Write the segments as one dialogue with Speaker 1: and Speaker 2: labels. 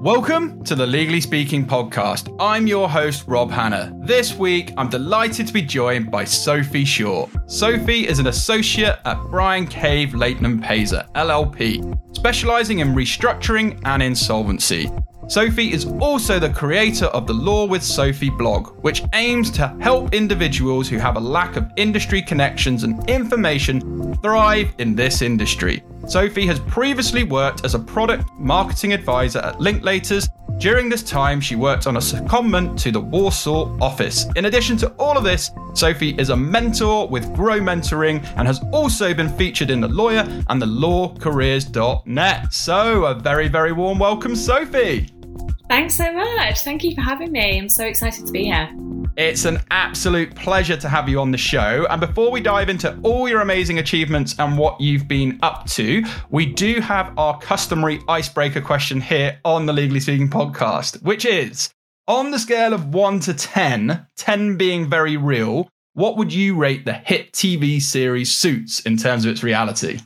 Speaker 1: Welcome to the Legally Speaking podcast. I'm your host, Rob Hanna. This week, I'm delighted to be joined by Sophie Shaw. Sophie is an associate at Bryan Cave Leighton Paisner, LLP, specializing in restructuring and insolvency. Sophie is also the creator of the Law with Sophie blog, which aims to help individuals who have a lack of industry connections and information thrive in this industry. Sophie has previously worked as a product marketing advisor at Linklaters. During this time, she worked on a secondment to the Warsaw office. In addition to all of this, Sophie is a mentor with Grow Mentoring and has also been featured in The Lawyer and the lawcareers.net. So, a very, very warm welcome, Sophie.
Speaker 2: Thanks so much. Thank you for having me. I'm so excited to be here.
Speaker 1: It's an absolute pleasure to have you on the show. And before we dive into all your amazing achievements and what you've been up to, we do have our customary icebreaker question here on the Legally Speaking podcast, which is on the scale of 1 to 10, 10 being very real, what would you rate the hit TV series Suits in terms of its reality?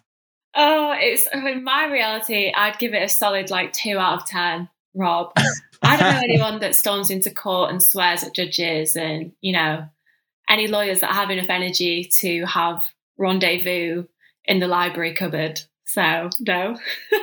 Speaker 2: Oh, it's in my reality, I'd give it a solid like 2 out of 10, Rob. I don't know anyone that storms into court and swears at judges and, you know, any lawyers that have enough energy to have rendezvous in the library cupboard. So no.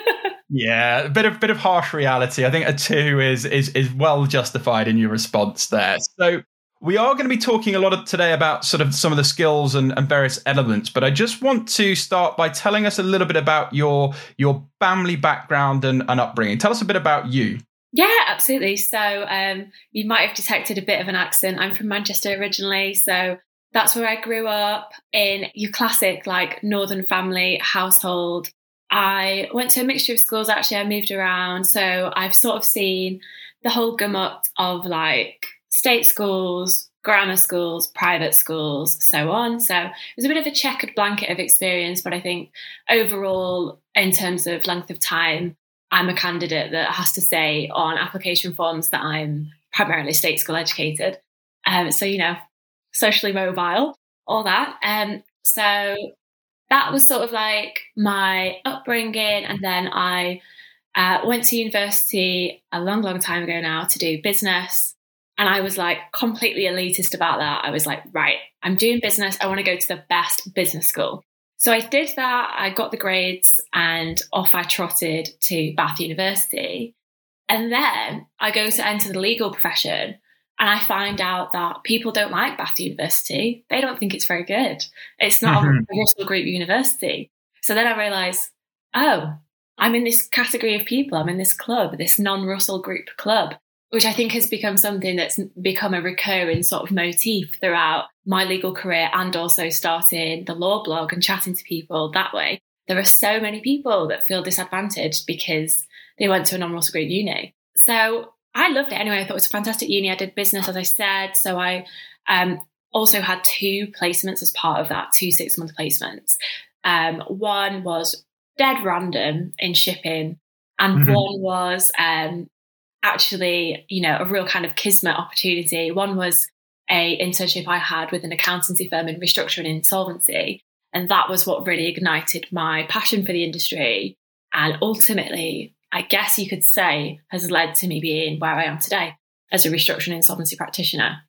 Speaker 1: yeah, a bit of bit of harsh reality. I think a two is is is well justified in your response there. So we are going to be talking a lot of today about sort of some of the skills and, and, various elements, but I just want to start by telling us a little bit about your your family background and, and upbringing. Tell us a bit about you.
Speaker 2: Yeah, absolutely. So um, you might have detected a bit of an accent. I'm from Manchester originally, so that's where I grew up in your classic like northern family household. I went to a mixture of schools. Actually, I moved around, so I've sort of seen the whole gamut of like state schools, grammar schools, private schools, so on. So it was a bit of a checkered blanket of experience, but I think overall, in terms of length of time, I'm a candidate that has to say on application forms that I'm primarily state school educated. Um, so, you know, socially mobile, all that. Um, so that was sort of like my upbringing. And then I uh, went to university a long, long time ago now to do business. And I was like completely elitist about that. I was like, right, I'm doing business. I want to go to the best business school. So I did that. I got the grades and off I trotted to Bath University. And then I go to enter the legal profession and I find out that people don't like Bath University. They don't think it's very good. It's not mm-hmm. a Russell Group university. So then I realize, oh, I'm in this category of people. I'm in this club, this non Russell Group club which I think has become something that's become a recurring sort of motif throughout my legal career and also starting the law blog and chatting to people that way. There are so many people that feel disadvantaged because they went to a non Russell Group uni. So I loved it anyway. I thought it was a fantastic uni. I did business, as I said. So I um, also had two placements as part of that, two six month placements. Um, one was dead random in shipping, and mm-hmm. one was um, actually, you know, a real kind of kismet opportunity. One was a internship I had with an accountancy firm in restructuring and insolvency. And that was what really ignited my passion for the industry. And ultimately, I guess you could say, has led to me being where I am today as a restructuring and insolvency practitioner.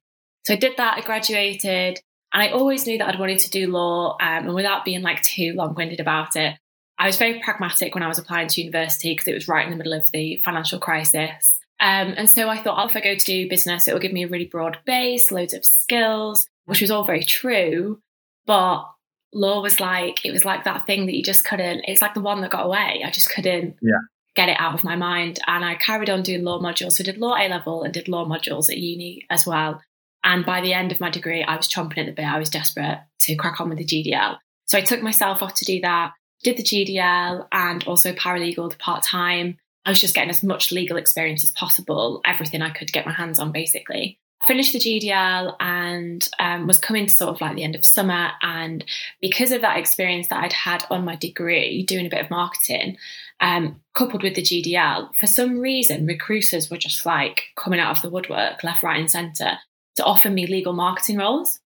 Speaker 2: So I did that, I graduated, and I always knew that I'd wanted to do law. Um, and without being like too long winded about it, I was very pragmatic when I was applying to university because it was right in the middle of the financial crisis. Um, and so I thought, oh, if I go to do business, it will give me a really broad base, loads of skills, which was all very true. But law was like, it was like that thing that you just couldn't, it's like the one that got away. I just couldn't yeah. get it out of my mind. And I carried on doing law modules. So I did law A level and did law modules at uni as well. And by the end of my degree, I was chomping at the bit. I was desperate to crack on with the GDL. So I took myself off to do that, did the GDL and also paralegal part time. I was just getting as much legal experience as possible, everything I could get my hands on, basically. Finished the GDL and um, was coming to sort of like the end of summer. And because of that experience that I'd had on my degree, doing a bit of marketing, um, coupled with the GDL, for some reason, recruiters were just like coming out of the woodwork, left, right, and centre, to offer me legal marketing roles.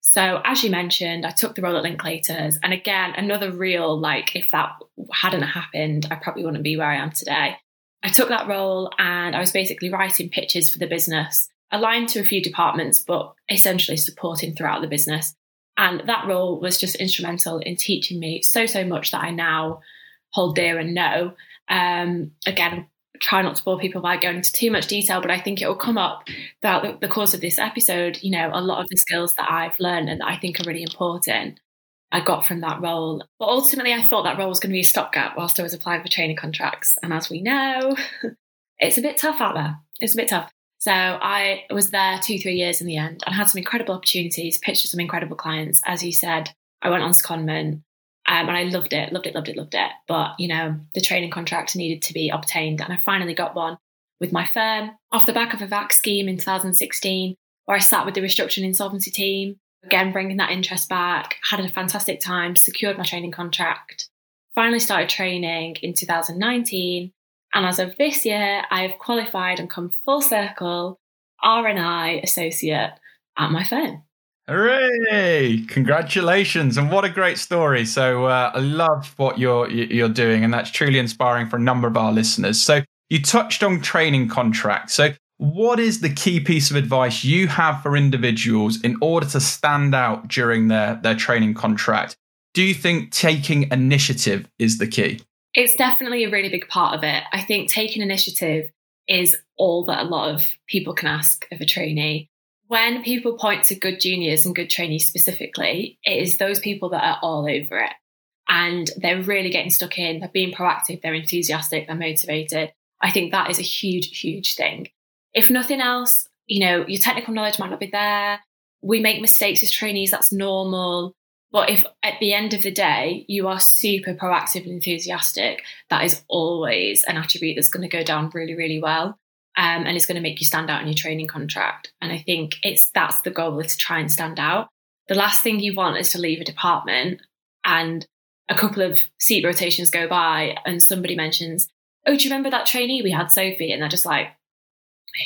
Speaker 2: So, as you mentioned, I took the role at Linklaters. And again, another real, like, if that hadn't happened, I probably wouldn't be where I am today. I took that role and I was basically writing pitches for the business, aligned to a few departments, but essentially supporting throughout the business. And that role was just instrumental in teaching me so, so much that I now hold dear and know. Um, again, try not to bore people by going into too much detail, but I think it will come up throughout the, course of this episode. You know, a lot of the skills that I've learned and that I think are really important, I got from that role. But ultimately, I thought that role was going to be a stopgap whilst I was applying for training contracts. And as we know, it's a bit tough out there. It's a bit tough. So I was there two, three years in the end and had some incredible opportunities, pitched to some incredible clients. As you said, I went on secondment um, and I loved it, loved it, loved it, loved it. But, you know, the training contract needed to be obtained. And I finally got one with my firm off the back of a VAC scheme in 2016, where I sat with the restructuring insolvency team, again, bringing that interest back, had a fantastic time, secured my training contract, finally started training in 2019. And as of this year, I've qualified and come full circle R&I associate at my firm.
Speaker 1: Hooray! Congratulations, and what a great story. So uh, I love what you're you're doing, and that's truly inspiring for a number of our listeners. So you touched on training contracts. So what is the key piece of advice you have for individuals in order to stand out during their their training contract? Do you think taking initiative is the key?
Speaker 2: It's definitely a really big part of it. I think taking initiative is all that a lot of people can ask of a trainee when people point to good juniors and good trainees specifically, it is those people that are all over it and they're really getting stuck in, they're being proactive, they're enthusiastic, they're motivated. I think that is a huge, huge thing. If nothing else, you know, your technical knowledge might not be there. We make mistakes as trainees, that's normal. But if at the end of the day you are super proactive and enthusiastic, that is always an attribute that's going to go down really, really well um, and it's going to make you stand out in your training contract. And I think it's that's the goal is to try and stand out. The last thing you want is to leave a department and a couple of seat rotations go by and somebody mentions, "Oh, do you remember that trainee we had, Sophie?" And they're just like,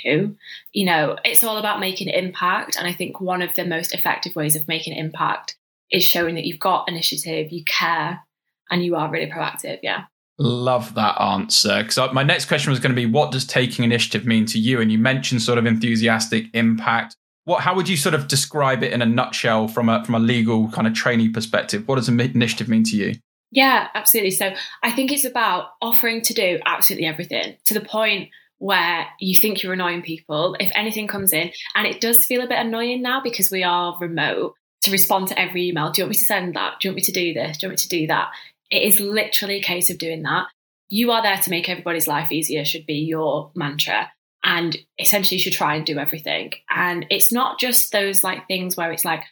Speaker 2: "Who?" You know, it's all about making impact. And I think one of the most effective ways of making impact is showing that you've got initiative, you care, and you are really proactive. Yeah.
Speaker 1: Love that answer. Because my next question was going to be, what does taking initiative mean to you? And you mentioned sort of enthusiastic impact. What? How would you sort of describe it in a nutshell from a from a legal kind of trainee perspective? What does initiative mean to you?
Speaker 2: Yeah, absolutely. So I think it's about offering to do absolutely everything to the point where you think you're annoying people. If anything comes in, and it does feel a bit annoying now because we are remote, to respond to every email. Do you want me to send that? Do you want me to do this? Do you want me to do that? It is literally a case of doing that. You are there to make everybody's life easier, should be your mantra. And essentially, you should try and do everything. And it's not just those like things where it's like,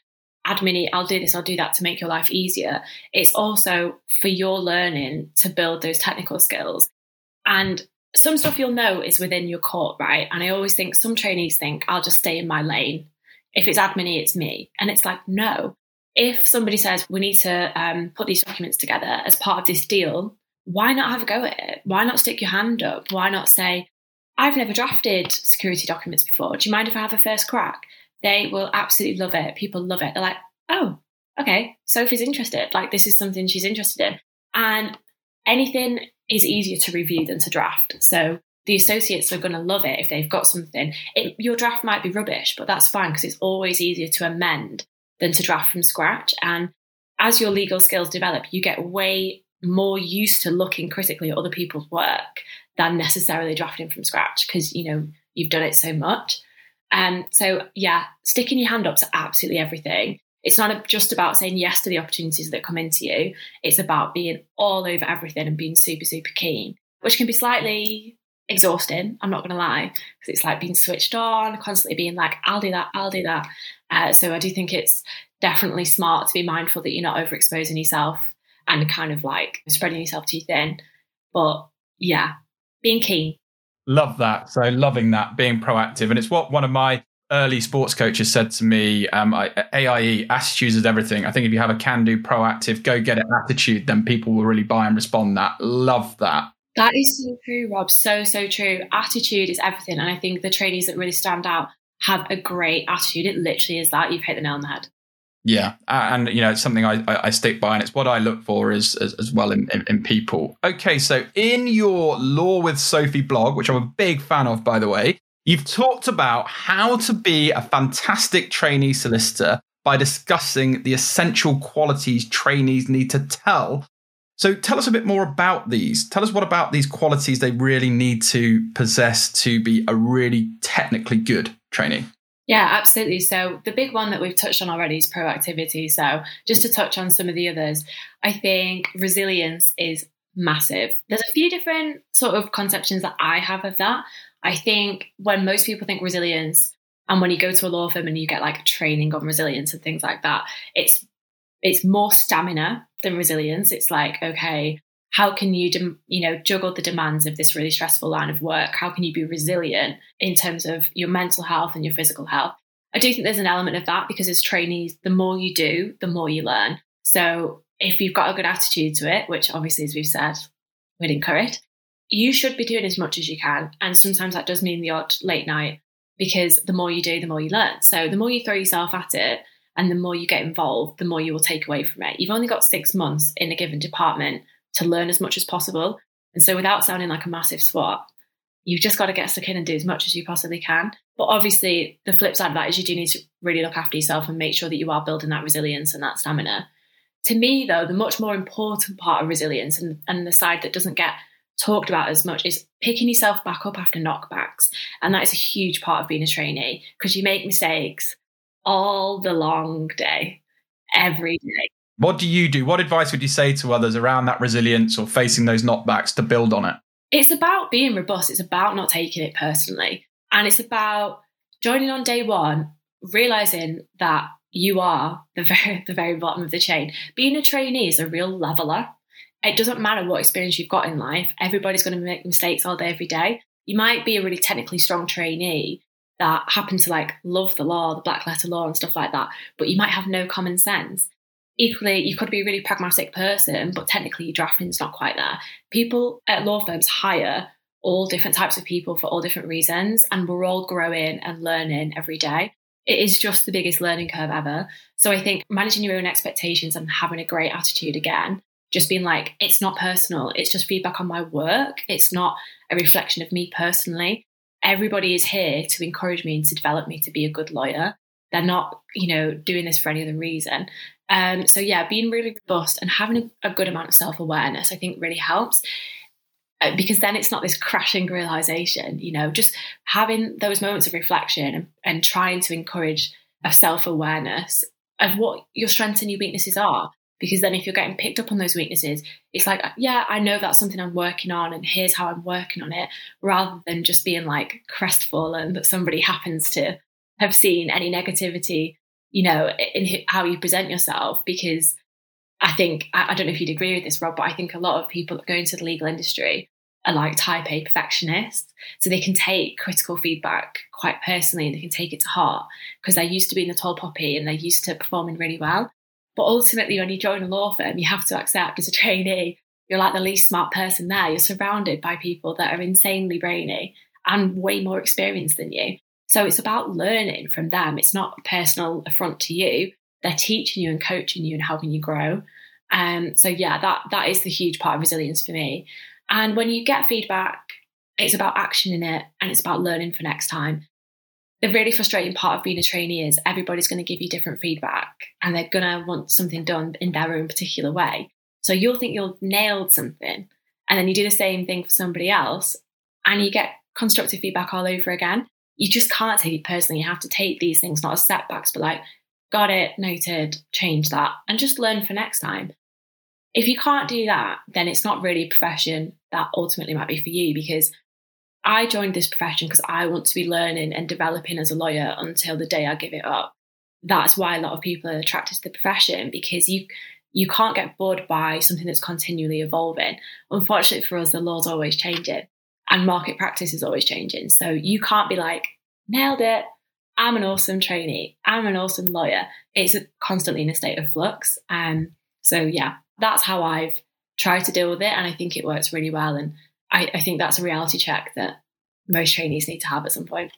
Speaker 2: admin, I'll do this, I'll do that to make your life easier. It's also for your learning to build those technical skills. And some stuff you'll know is within your court, right? And I always think some trainees think, I'll just stay in my lane. If it's admin, it's me. And it's like, no, if somebody says we need to um, put these documents together as part of this deal, why not have a go at it? Why not stick your hand up? Why not say, I've never drafted security documents before. Do you mind if I have a first crack? They will absolutely love it. People love it. They're like, oh, okay, Sophie's interested. Like, this is something she's interested in. And anything is easier to review than to draft. So the associates are going to love it if they've got something. It, your draft might be rubbish, but that's fine because it's always easier to amend than to draft from scratch. And as your legal skills develop, you get way more used to looking critically at other people's work than necessarily drafting from scratch because you know you've done it so much. And um, so yeah, sticking your hand up to absolutely everything. It's not just about saying yes to the opportunities that come into you. It's about being all over everything and being super, super keen, which can be slightly exhausting. I'm not going to lie, because it's like being switched on, constantly being like, I'll do that, I'll do that. Uh, so I do think it's definitely smart to be mindful that you're not overexposing yourself and kind of like spreading yourself too thin. But yeah, being keen.
Speaker 1: Love that. So loving that, being proactive. And it's what one of my early sports coaches said to me um, I, AIE, attitudes is everything. I think if you have a can do, proactive, go get it attitude, then people will really buy and respond that. Love that.
Speaker 2: That is so true, Rob. So, so true. Attitude is everything. And I think the trainees that really stand out have a great attitude. It literally is that. You've hit the nail on the head.
Speaker 1: Yeah, and you know it's something I, I stick by, and it's what I look for as as, well in, in, in, people. Okay, so in your Law with Sophie blog, which I'm a big fan of, by the way, you've talked about how to be a fantastic trainee solicitor by discussing the essential qualities trainees need to tell. So tell us a bit more about these. Tell us what about these qualities they really need to possess to be a really technically good trainee.
Speaker 2: Yeah, absolutely. So the big one that we've touched on already is proactivity. So just to touch on some of the others, I think resilience is massive. There's a few different sort of conceptions that I have of that. I think when most people think resilience, and when you go to a law firm and you get like training on resilience and things like that, it's it's more stamina than resilience. It's like, okay, how can you you know juggle the demands of this really stressful line of work? How can you be resilient in terms of your mental health and your physical health? I do think there's an element of that because as trainees the more you do the more you learn. So if you've got a good attitude to it which obviously as we've said we'd encourage you should be doing as much as you can. And sometimes that does mean the odd late night because the more you do the more you learn. So the more you throw yourself at it and the more you get involved the more you will take away from it you've only got six months in a given department to learn as much as possible. And so, without sounding like a massive swat, you've just got to get stuck in and do as much as you possibly can. But obviously, the flip side of that is you do need to really look after yourself and make sure that you are building that resilience and that stamina. To me, though, the much more important part of resilience and, and the side that doesn't get talked about as much is picking yourself back up after knockbacks. And that is a huge part of being a trainee because you make mistakes all the long day, every day.
Speaker 1: What do you do? What advice would you say to others around that resilience or facing those knockbacks to build on it?
Speaker 2: It's about being robust. It's about not taking it personally. And it's about joining on day one, realizing that you are the very, the very bottom of the chain. Being a trainee is a real leveler. It doesn't matter what experience you've got in life. Everybody's going to make mistakes all day, every day. You might be a really technically strong trainee that happen to like love the law, the black letter law and stuff like that, but you might have no common sense equally, you could be a really pragmatic person, but technically your drafting's not quite there. People at law firms hire all different types of people for all different reasons, and we're all growing and learning every day. It is just the biggest learning curve ever. So I think managing your own expectations and having a great attitude again, just being like, it's not personal, it's just feedback on my work, it's not a reflection of me personally. Everybody is here to encourage me and to develop me to be a good lawyer. They're not, you know, doing this for any other reason. Um, so yeah, being really robust and having a, good amount of self awareness, I think, really helps. Uh, because then it's not this crashing realization, you know, just having those moments of reflection and trying to encourage a self awareness of what your strengths and your weaknesses are. Because then if you're getting picked up on those weaknesses, it's like, yeah, I know that's something I'm working on and here's how I'm working on it, rather than just being like crestfallen that somebody happens to have seen any negativity you know, in how you present yourself. Because I think, I, don't know if you'd agree with this, Rob, but I think a lot of people that go into the legal industry are like type A perfectionists. So they can take critical feedback quite personally and they can take it to heart because they're used to being the tall poppy and they're used to performing really well. But ultimately, when you join a law firm, you have to accept as a trainee, you're like the least smart person there. You're surrounded by people that are insanely brainy and way more experienced than you. So it's about learning from them. It's not a personal affront to you. They're teaching you and coaching you and helping you grow. Um, so yeah, that that is the huge part of resilience for me. And when you get feedback, it's about action in it and it's about learning for next time. The really frustrating part of being a trainee is everybody's going to give you different feedback and they're going to want something done in their own particular way. So you'll think you've nailed something and then you do the same thing for somebody else and you get constructive feedback all over again you just can't take it personally. You have to take these things not as setbacks, but like, got it, noted, change that, and just learn for next time. If you can't do that, then it's not really a profession that ultimately might be for you because I joined this profession because I want to be learning and developing as a lawyer until the day I give it up. That's why a lot of people are attracted to the profession because you you can't get bored by something that's continually evolving. Unfortunately for us, the law's always changing and market practice is always changing. So you can't be like, nailed it. I'm an awesome trainee. I'm an awesome lawyer. It's constantly in a state of flux. Um, so yeah, that's how I've tried to deal with it. And I think it works really well. And I, I think that's a reality check that most trainees need to have at some point.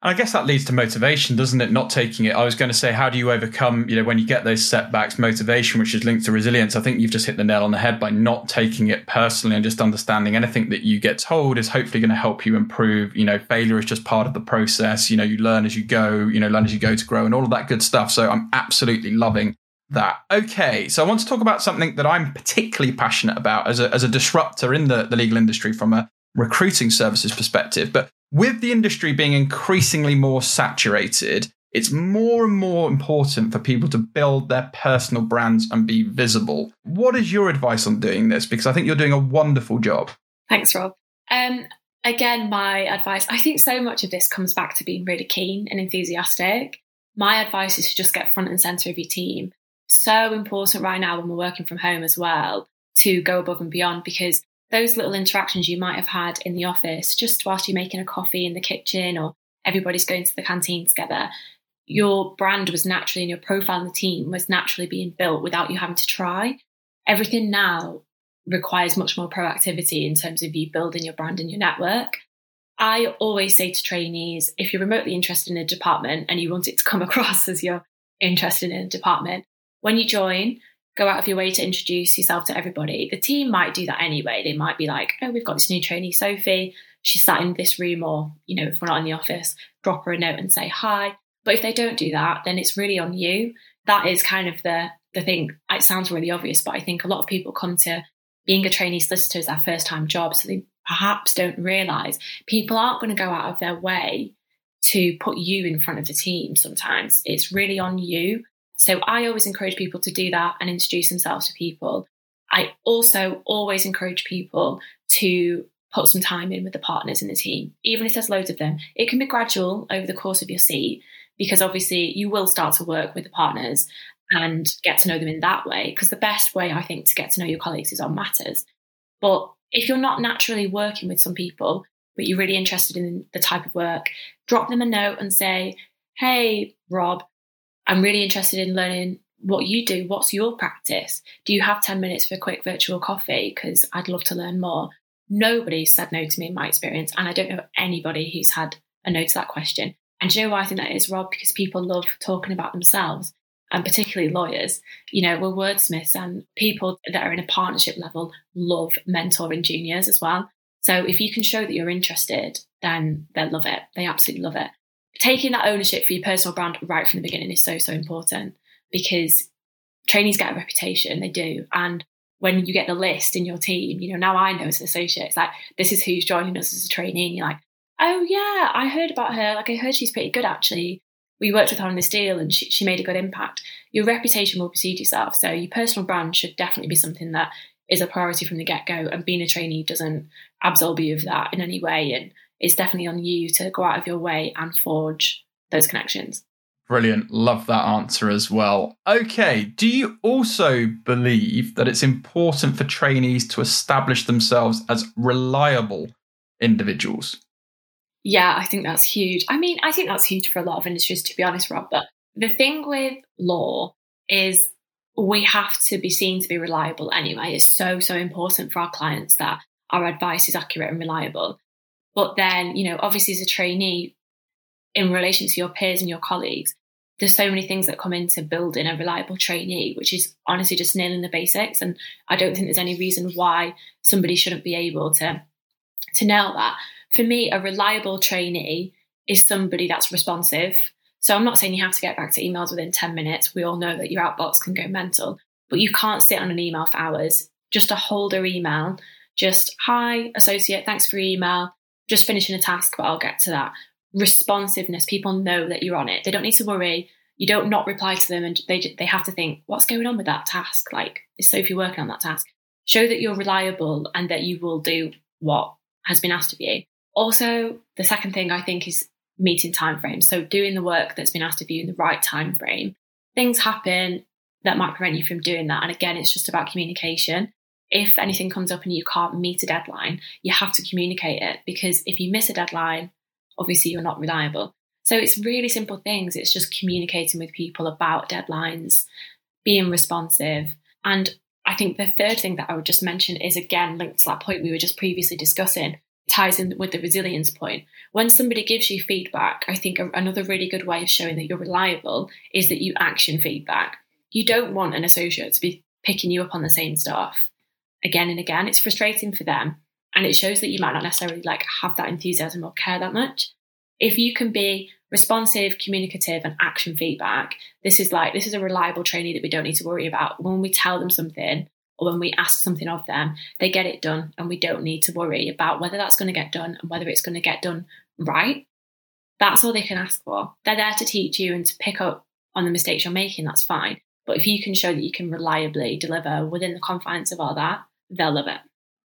Speaker 1: And I guess that leads to motivation, doesn't it? Not taking it. I was going to say, how do you overcome, you know, when you get those setbacks, motivation, which is linked to resilience? I think you've just hit the nail on the head by not taking it personally and just understanding anything that you get told is hopefully going to help you improve. You know, failure is just part of the process. You know, you learn as you go, you know, learn as you go to grow and all of that good stuff. So I'm absolutely loving that. Okay, so I want to talk about something that I'm particularly passionate about as a, as a disruptor in the, the legal industry from a recruiting services perspective. But with the industry being increasingly more saturated, it's more and more important for people to build their personal brands and be visible. What is your advice on doing this? Because I think you're doing a wonderful job.
Speaker 2: Thanks, Rob. Um, again, my advice I think so much of this comes back to being really keen and enthusiastic. My advice is to just get front and center of your team. So important right now when we're working from home as well to go above and beyond because those little interactions you might have had in the office just whilst you're making a coffee in the kitchen or everybody's going to the canteen together your brand was naturally and your profile in the team was naturally being built without you having to try. Everything now requires much more proactivity in terms of you building your brand and your network. I always say to trainees if you're remotely interested in a department and you want it to come across as you're interested in a department when you join go out of your way to introduce yourself to everybody. The team might do that anyway. They might be like, oh, we've got this new trainee, Sophie. She's sat in this room, or, you know, if we're not in the office, drop her a note and say hi. But if they don't do that, then it's really on you. That is kind of the the thing. It sounds really obvious, but I think a lot of people come to being a trainee solicitor as their first time job, so they perhaps don't realise people aren't going to go out of their way to put you in front of the team sometimes. It's really on you. So I always encourage people to do that and introduce themselves to people. I also always encourage people to put some time in with the partners in the team, even if there's loads of them. It can be gradual over the course of your seat because obviously you will start to work with the partners and get to know them in that way. Because the best way, I think, to get to know your colleagues is on matters. But if you're not naturally working with some people, but you're really interested in the type of work, drop them a note and say, Hey, Rob, I'm really interested in learning what you do. What's your practice? Do you have 10 minutes for a quick virtual coffee? Because I'd love to learn more. Nobody said no to me in my experience, and I don't know anybody who's had a no to that question. And you know why I think that is, Rob? Because people love talking about themselves, and particularly lawyers. You know, we're wordsmiths, and people that are in a partnership level love mentoring juniors as well. So if you can show that you're interested, then they'll love it. They absolutely love it taking that ownership for your personal brand right from the beginning is so so important because trainees get a reputation they do. And when you get the list in your team you know now i know as an associate it's like this is who's joining us as a trainee. And you're like oh yeah i heard about her. Like i heard she's pretty good actually. We worked with her on this deal and she, she made a good impact. Your reputation will precede yourself. So your personal brand should definitely be something that is a priority from the get-go. And being a trainee doesn't absolve you of that in any way. And it's definitely on you to go out of your way and forge those connections.
Speaker 1: Brilliant. Love that answer as well. Okay. Do you also believe that it's important for trainees to establish themselves as reliable individuals?
Speaker 2: Yeah, I think that's huge. I mean, I think that's huge for a lot of industries, to be honest, Rob. But the thing with law is we have to be seen to be reliable anyway. It's so, so important for our clients that our advice is accurate and reliable. But then, you know, obviously as a trainee, in relation to your peers and your colleagues, there's so many things that come into building a reliable trainee, which is honestly just nailing the basics. And I don't think there's any reason why somebody shouldn't be able to to nail that. For me, a reliable trainee is somebody that's responsive. So I'm not saying you have to get back to emails within 10 minutes. We all know that your outbox can go mental, but you can't sit on an email for hours. Just a holder email, just hi, associate, thanks for your email just finishing a task, but I'll get to that. Responsiveness, people know that you're on it. They don't need to worry. You don't not reply to them and they, they have to think, what's going on with that task? Like, is Sophie working on that task? Show that you're reliable and that you will do what has been asked of you. Also, the second thing I think is meeting timeframes. So doing the work that's been asked of you in the right time frame. Things happen that might prevent you from doing that. And again, it's just about communication if anything comes up and you can't meet a deadline, you have to communicate it because if you miss a deadline, obviously you're not reliable. So it's really simple things. It's just communicating with people about deadlines, being responsive. And I think the third thing that I would just mention is again linked to that point we were just previously discussing ties in with the resilience point. When somebody gives you feedback, I think another really good way of showing that you're reliable is that you action feedback. You don't want an associate to be picking you up on the same stuff again and again. It's frustrating for them. And it shows that you might not necessarily like have that enthusiasm or care that much. If you can be responsive, communicative, and action feedback, this is like this is a reliable trainee that we don't need to worry about. When we tell them something or when we ask something of them, they get it done, and we don't need to worry about whether that's going to get done and whether it's going to get done right. That's all they can ask for. They're there to teach you and to pick up on the mistakes you're making. That's fine. But if you can show that you can reliably deliver within the confines of all that, they'll love it.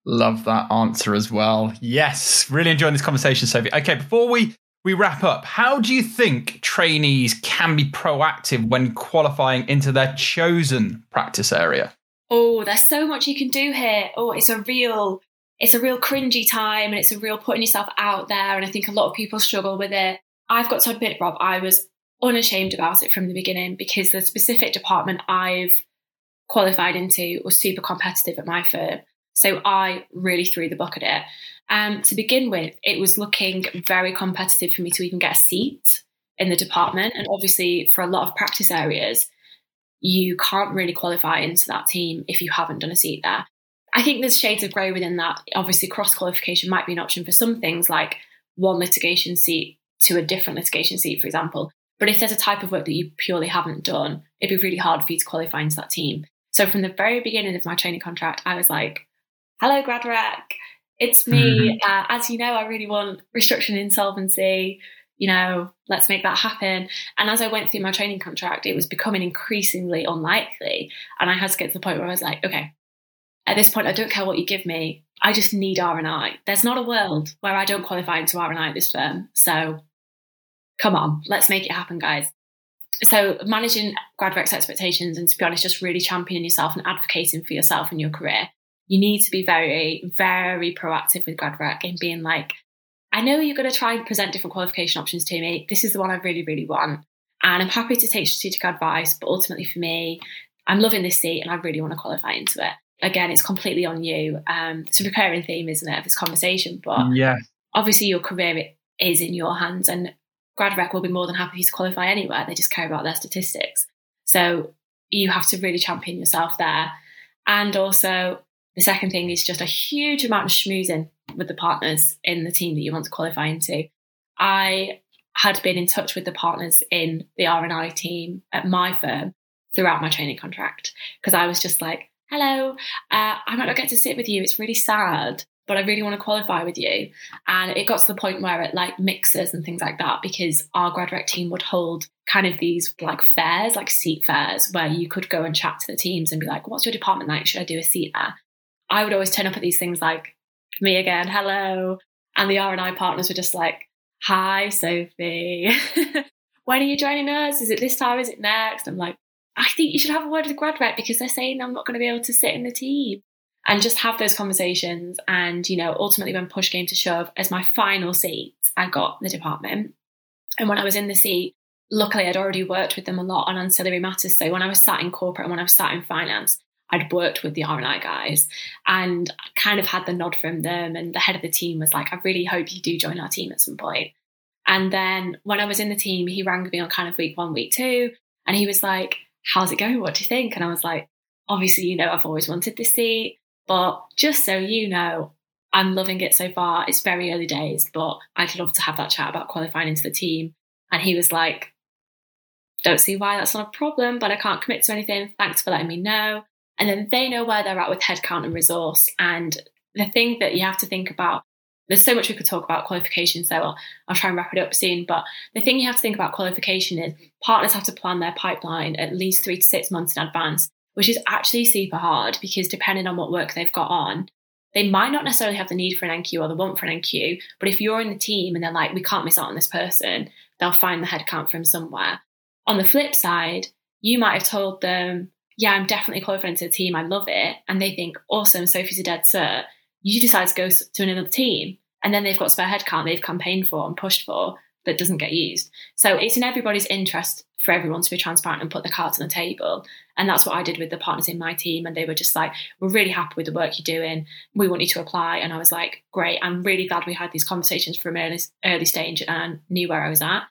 Speaker 1: Love that answer as well. Yes, really enjoying this conversation, Sophie. Okay, before we we wrap up, how do you think trainees can be proactive when qualifying into their chosen practice area?
Speaker 2: Oh, there's so much you can do here. Oh, it's a real it's a real cringy time and it's a real putting yourself out there and I think a lot of people struggle with it. I've got to admit, Rob, I was unashamed about it from the beginning because the specific department I've qualified into was super competitive at my firm. So I really threw the book at it. Um, to begin with, it was looking very competitive for me to even get a seat in the department. And obviously, for a lot of practice areas, you can't really qualify into that team if you haven't done a seat there. I think there's shades of grey within that. Obviously, cross qualification might be an option for some things, like one litigation seat to a different litigation seat, for example. But if there's a type of work that you purely haven't done, it'd be really hard for you to qualify into that team. So from the very beginning of my training contract, I was like, hello, GradRec. It's me. Mm-hmm. Uh, as you know, I really want restructuring insolvency. You know, let's make that happen. And as I went through my training contract, it was becoming increasingly unlikely. And I had to get to the point where I was like, okay, at this point, I don't care what you give me. I just need R and I. There's not a world where I don't qualify into R and I at this firm. So come on, let's make it happen, guys. So managing GradRec's expectations and to be honest, just really championing yourself and advocating for yourself in your career. You need to be very, very proactive with GradRec in being like, I know you're going to try and present different qualification options to me. This is the one I really, really want. And I'm happy to take strategic advice, but ultimately for me, I'm loving this seat and I really want to qualify into it. Again, it's completely on you. Um, it's a recurring theme, isn't it, of this conversation? But
Speaker 1: yeah.
Speaker 2: obviously your career is in your hands and GradRec will be more than happy to qualify anywhere. They just care about their statistics. So you have to really champion yourself there. And also, the second thing is just a huge amount of schmoozing with the partners in the team that you want to qualify into. I had been in touch with the partners in the R&I team at my firm throughout my training contract because I was just like, hello, uh, I might not get to sit with you. It's really sad but I really want to qualify with you. And it got to the point where it like mixes and things like that because our GradRec team would hold kind of these like fairs, like seat fairs, where you could go and chat to the teams and be like, what's your department like? Should I do a seat there? I would always turn up at these things like, me again, hello. And the R&I partners were just like, hi, Sophie. when are you joining us? Is it this time? Is it next? I'm like, I think you should have a word with grad GradRec because they're saying I'm not going to be able to sit in the team and just have those conversations. And, you know, ultimately, when push came to shove, as my final seat, I got the department. And when I was in the seat, luckily I'd already worked with them a lot on ancillary matters. So when I was sat in corporate and when I was sat in finance, I'd worked with the R&I guys and kind of had the nod from them. And the head of the team was like, I really hope you do join our team at some point. And then when I was in the team, he rang me on kind of week one, week two, and he was like, How's it going? What do you think? And I was like, Obviously, you know, I've always wanted this seat. But just so you know, I'm loving it so far. It's very early days, but I'd love to have that chat about qualifying into the team. And he was like, don't see why that's not a problem, but I can't commit to anything. Thanks for letting me know. And then they know where they're at with headcount and resource. And the thing that you have to think about, there's so much we could talk about qualification, so I'll, I'll try and wrap it up soon. But the thing you have to think about qualification is partners have to plan their pipeline at least three to six months in advance which is actually super hard because depending on what work they've got on, they might not necessarily have the need for an NQ or the want for an NQ. But if you're in the team and they're like, we can't miss out on this person, they'll find the headcount from somewhere. On the flip side, you might have told them, yeah, I'm definitely qualified into the team. I love it. And they think, awesome, Sophie's a dead cert. You decide to go to another team. And then they've got spare headcount they've campaigned for and pushed for. That doesn't get used. So it's in everybody's interest for everyone to be transparent and put the cards on the table. And that's what I did with the partners in my team. And they were just like, we're really happy with the work you're doing. We want you to apply. And I was like, great. I'm really glad we had these conversations from early, early stage and knew where I was at.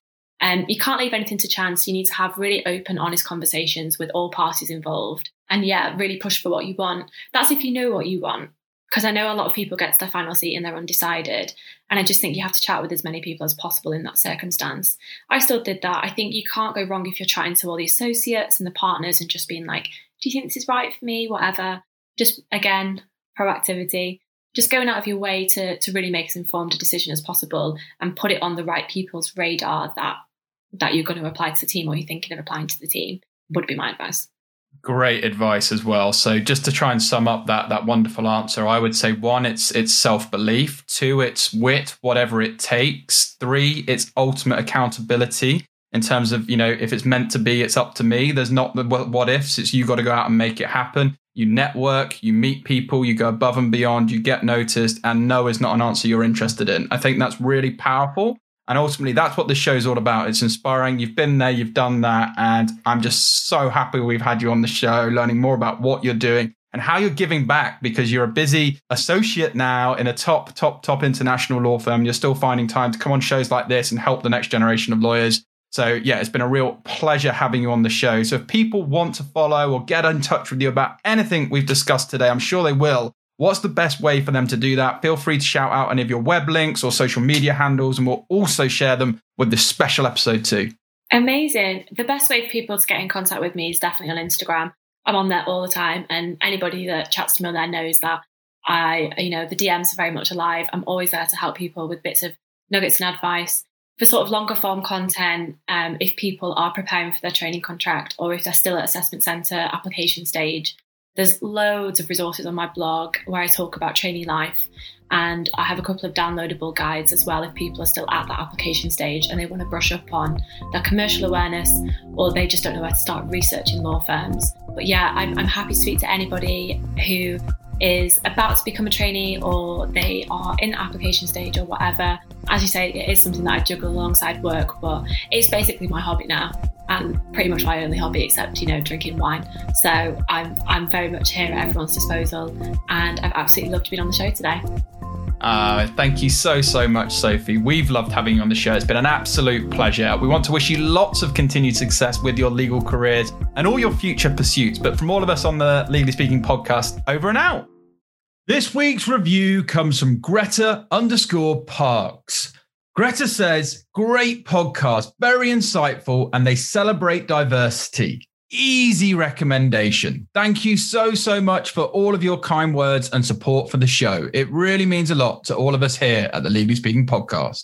Speaker 2: And um, you can't leave anything to chance. You need to have really open, honest conversations with all parties involved. And yeah, really push for what you want. That's if you know what you want because I know a lot of people get to their final seat and they're undecided. And I just think you have to chat with as many people as possible in that circumstance. I still did that. I think you can't go wrong if you're chatting to all the associates and the partners and just being like, do you think this is right for me? Whatever. Just again, proactivity. Just going out of your way to, to really make as informed a decision as possible and put it on the right people's radar that that you're going to apply to the team or you're thinking of applying to the team would be my advice
Speaker 1: great advice as well. So just to try and sum up that that wonderful answer, I would say one, it's it's self belief. Two, it's wit, whatever it takes. Three, it's ultimate accountability in terms of you know if it's meant to be, it's up to me. There's not the what ifs. It's you got to go out and make it happen. You network, you meet people, you go above and beyond, you get noticed, and no is not an answer you're interested in. I think that's really powerful. And ultimately, that's what this show is all about. It's inspiring. You've been there, you've done that. And I'm just so happy we've had you on the show, learning more about what you're doing and how you're giving back because you're a busy associate now in a top, top, top international law firm. You're still finding time to come on shows like this and help the next generation of lawyers. So, yeah, it's been a real pleasure having you on the show. So, if people want to follow or get in touch with you about anything we've discussed today, I'm sure they will. What's the best way for them to do that? Feel free to shout out any of your web links or social media handles, and we'll also share them with this special episode too.
Speaker 2: Amazing. The best way for people to get in contact with me is definitely on Instagram. I'm on there all the time, and anybody that chats to me on there knows that I, you know, the DMs are very much alive. I'm always there to help people with bits of nuggets and advice. For sort of longer form content, um, if people are preparing for their training contract or if they're still at assessment centre application stage, there's loads of resources on my blog where I talk about trainee life. And I have a couple of downloadable guides as well if people are still at that application stage and they want to brush up on their commercial awareness or they just don't know where to start researching law firms. But yeah, I'm, I'm happy to speak to anybody who is about to become a trainee or they are in the application stage or whatever. As you say, it is something that I juggle alongside work, but it's basically my hobby now and pretty much my only hobby except you know drinking wine so i'm i'm very much here at everyone's disposal and i've absolutely loved being on the show today
Speaker 1: uh, thank you so, so much, Sophie. We've loved having you on the show. It's been an absolute pleasure. We want to wish you lots of continued success with your legal careers and all your future pursuits. But from all of us on the Legally Speaking podcast, over and out. This week's review comes from Greta underscore Parks. Greta says, great podcast, very insightful, and they celebrate diversity. Easy recommendation. Thank you so, so much for all of your kind words and support for the show. It really means a lot to all of us here at the Legally Speaking Podcast.